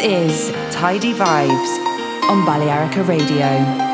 is Tidy Vibes on Balearica Radio.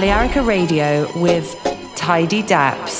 Balearica Radio with Tidy Daps.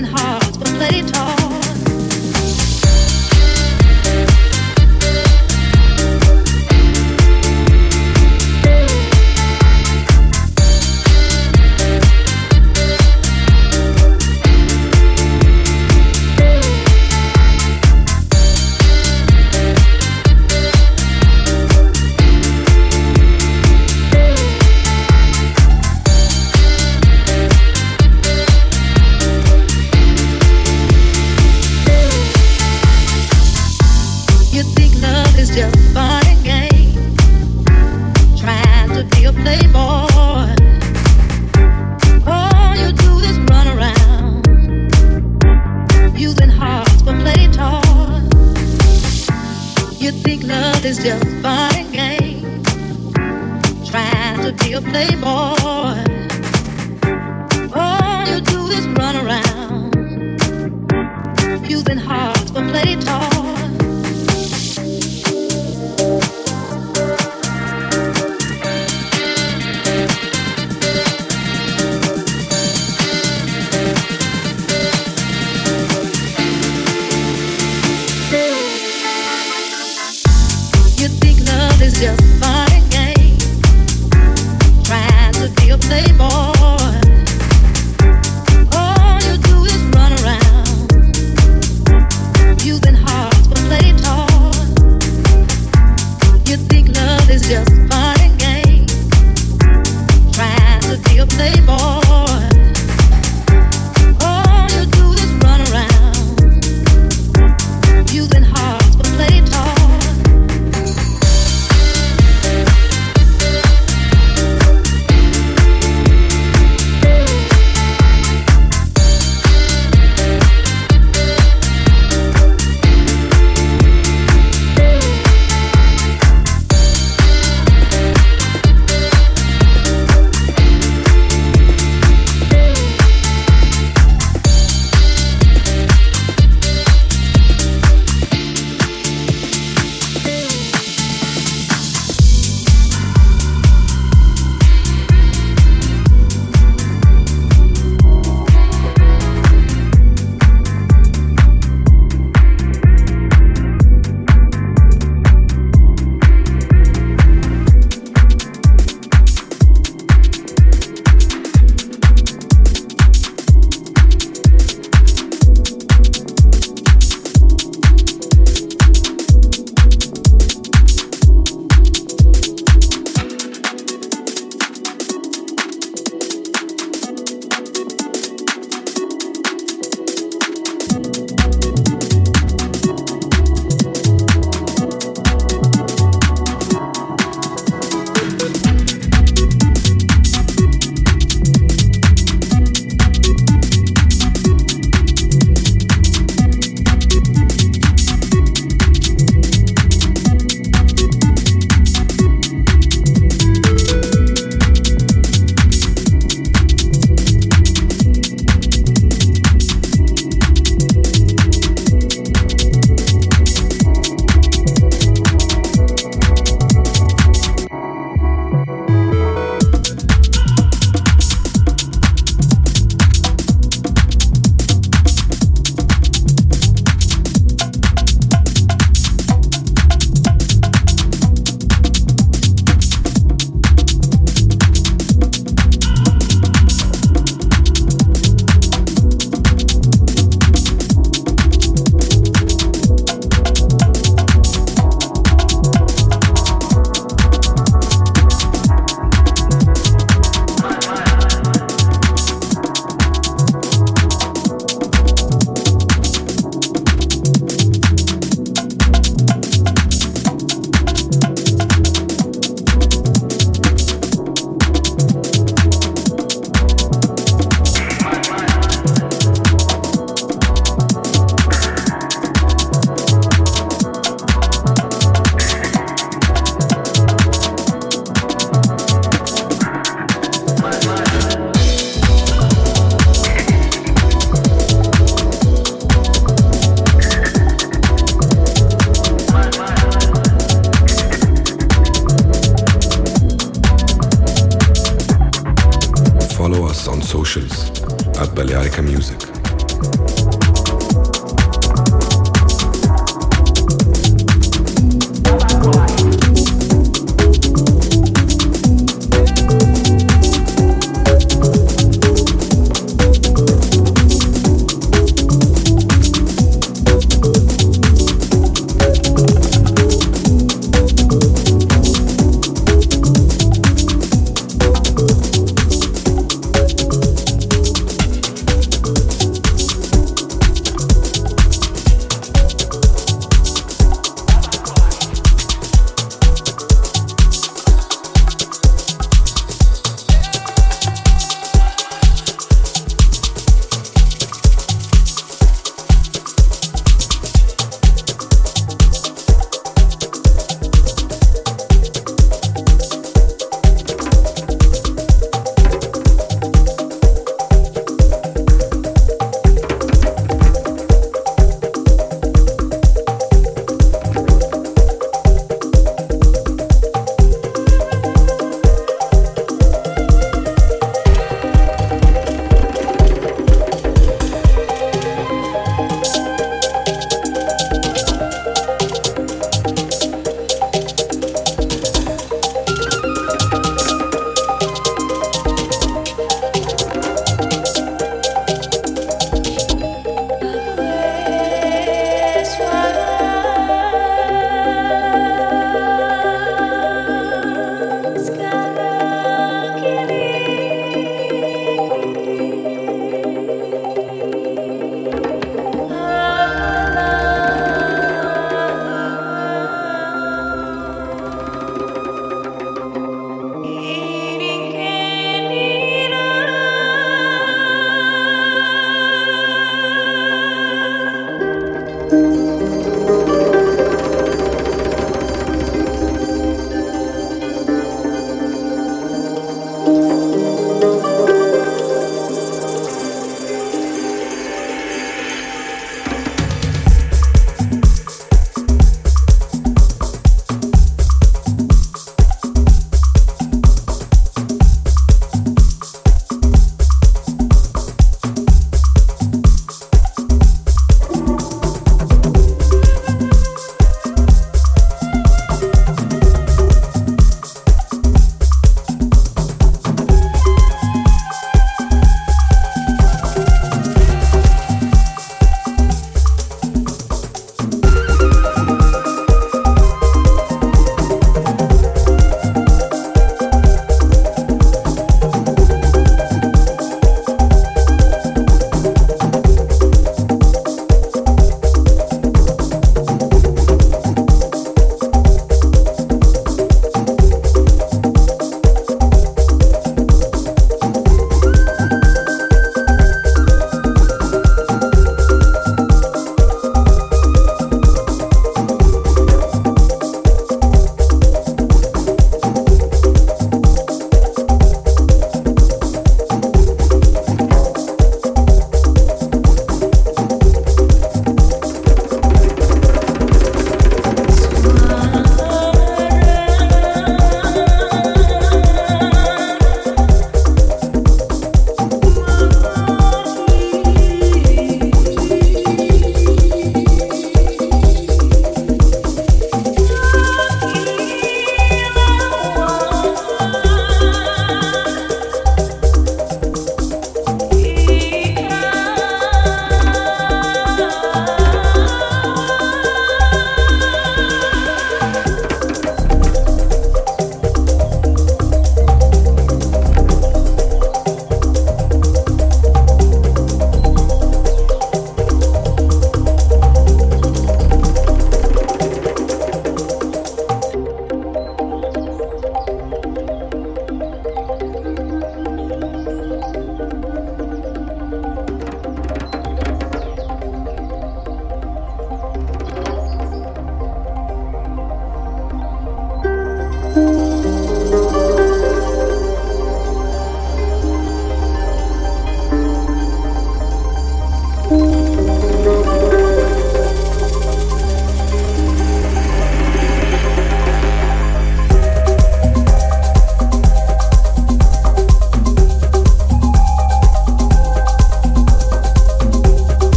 and hard.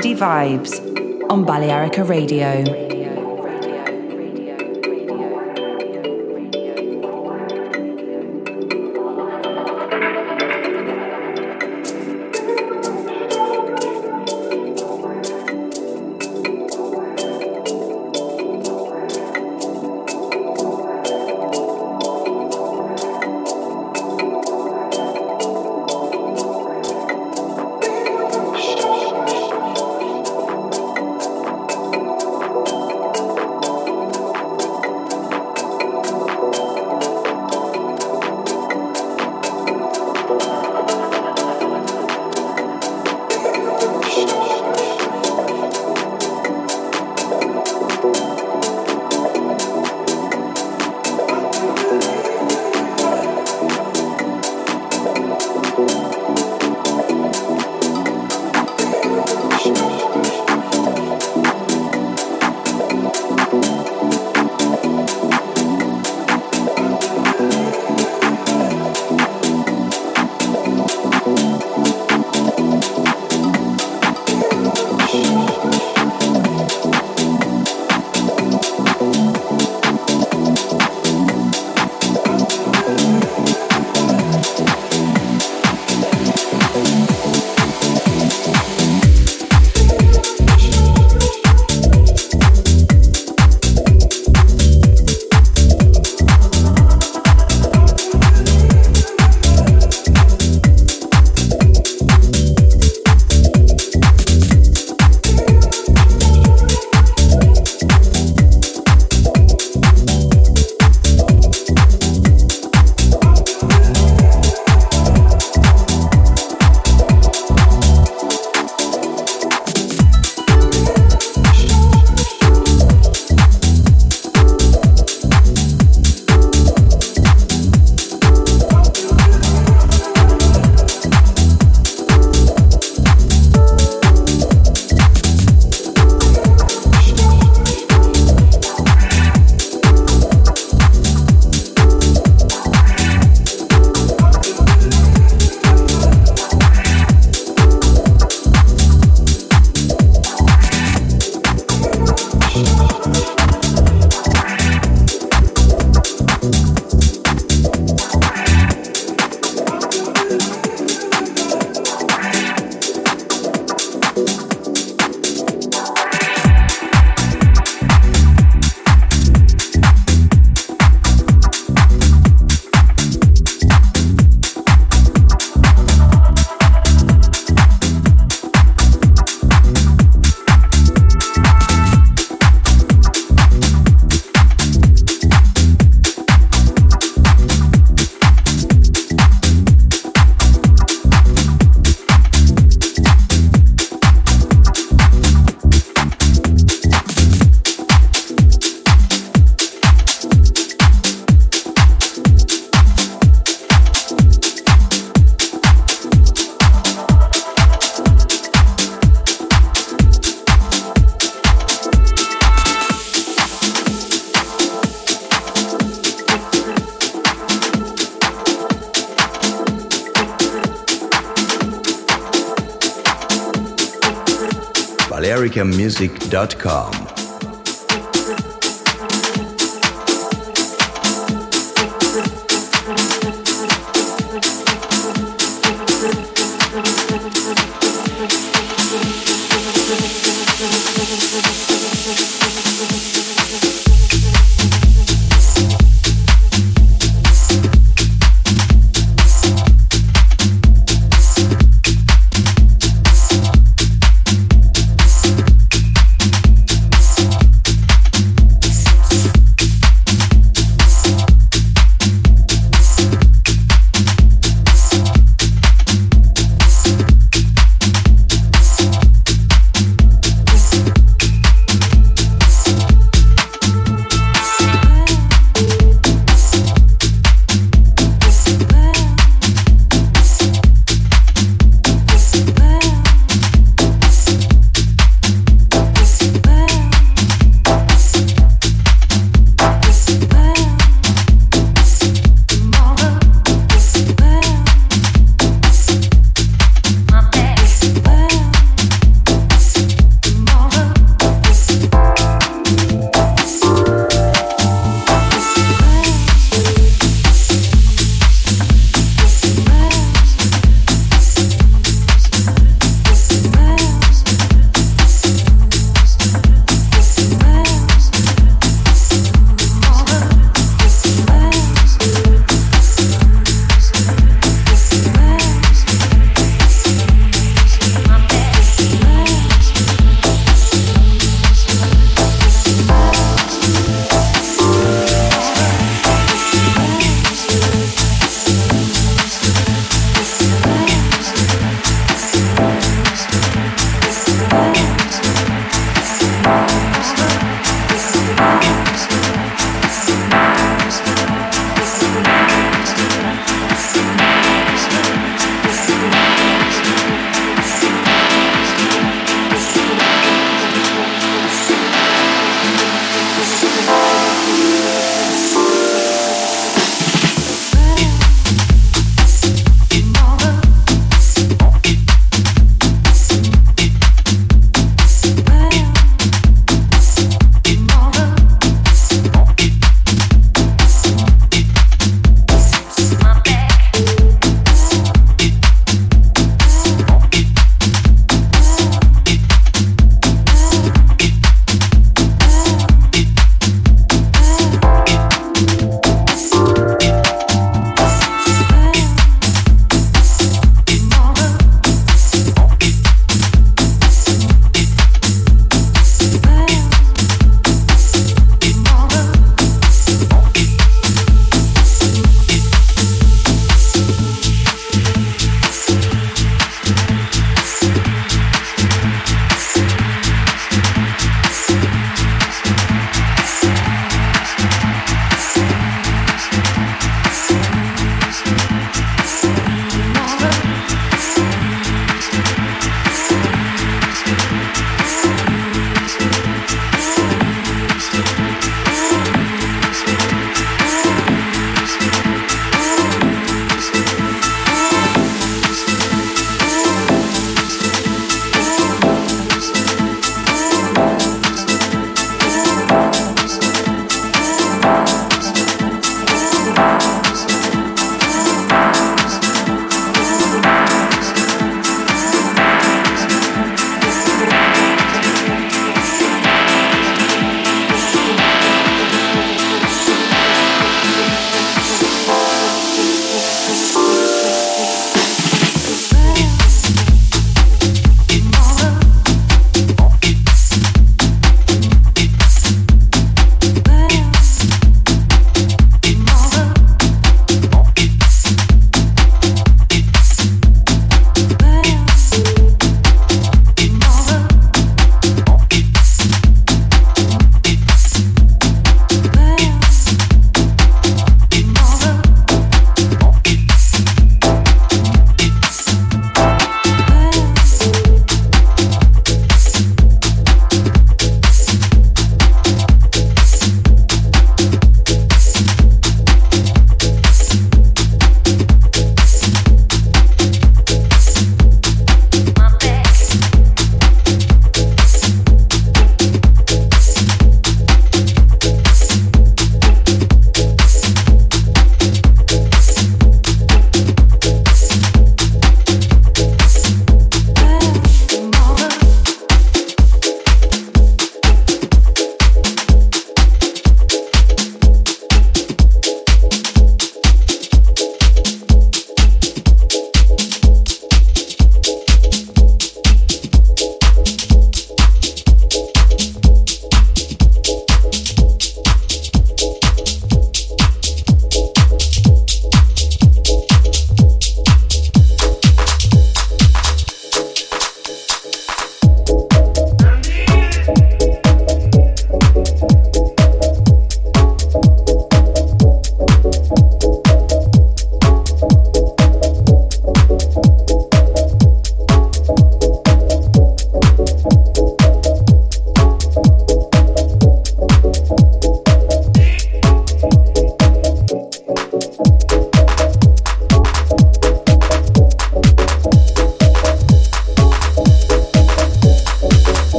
Tidy Vibes on Balearica Radio. americamusic.com.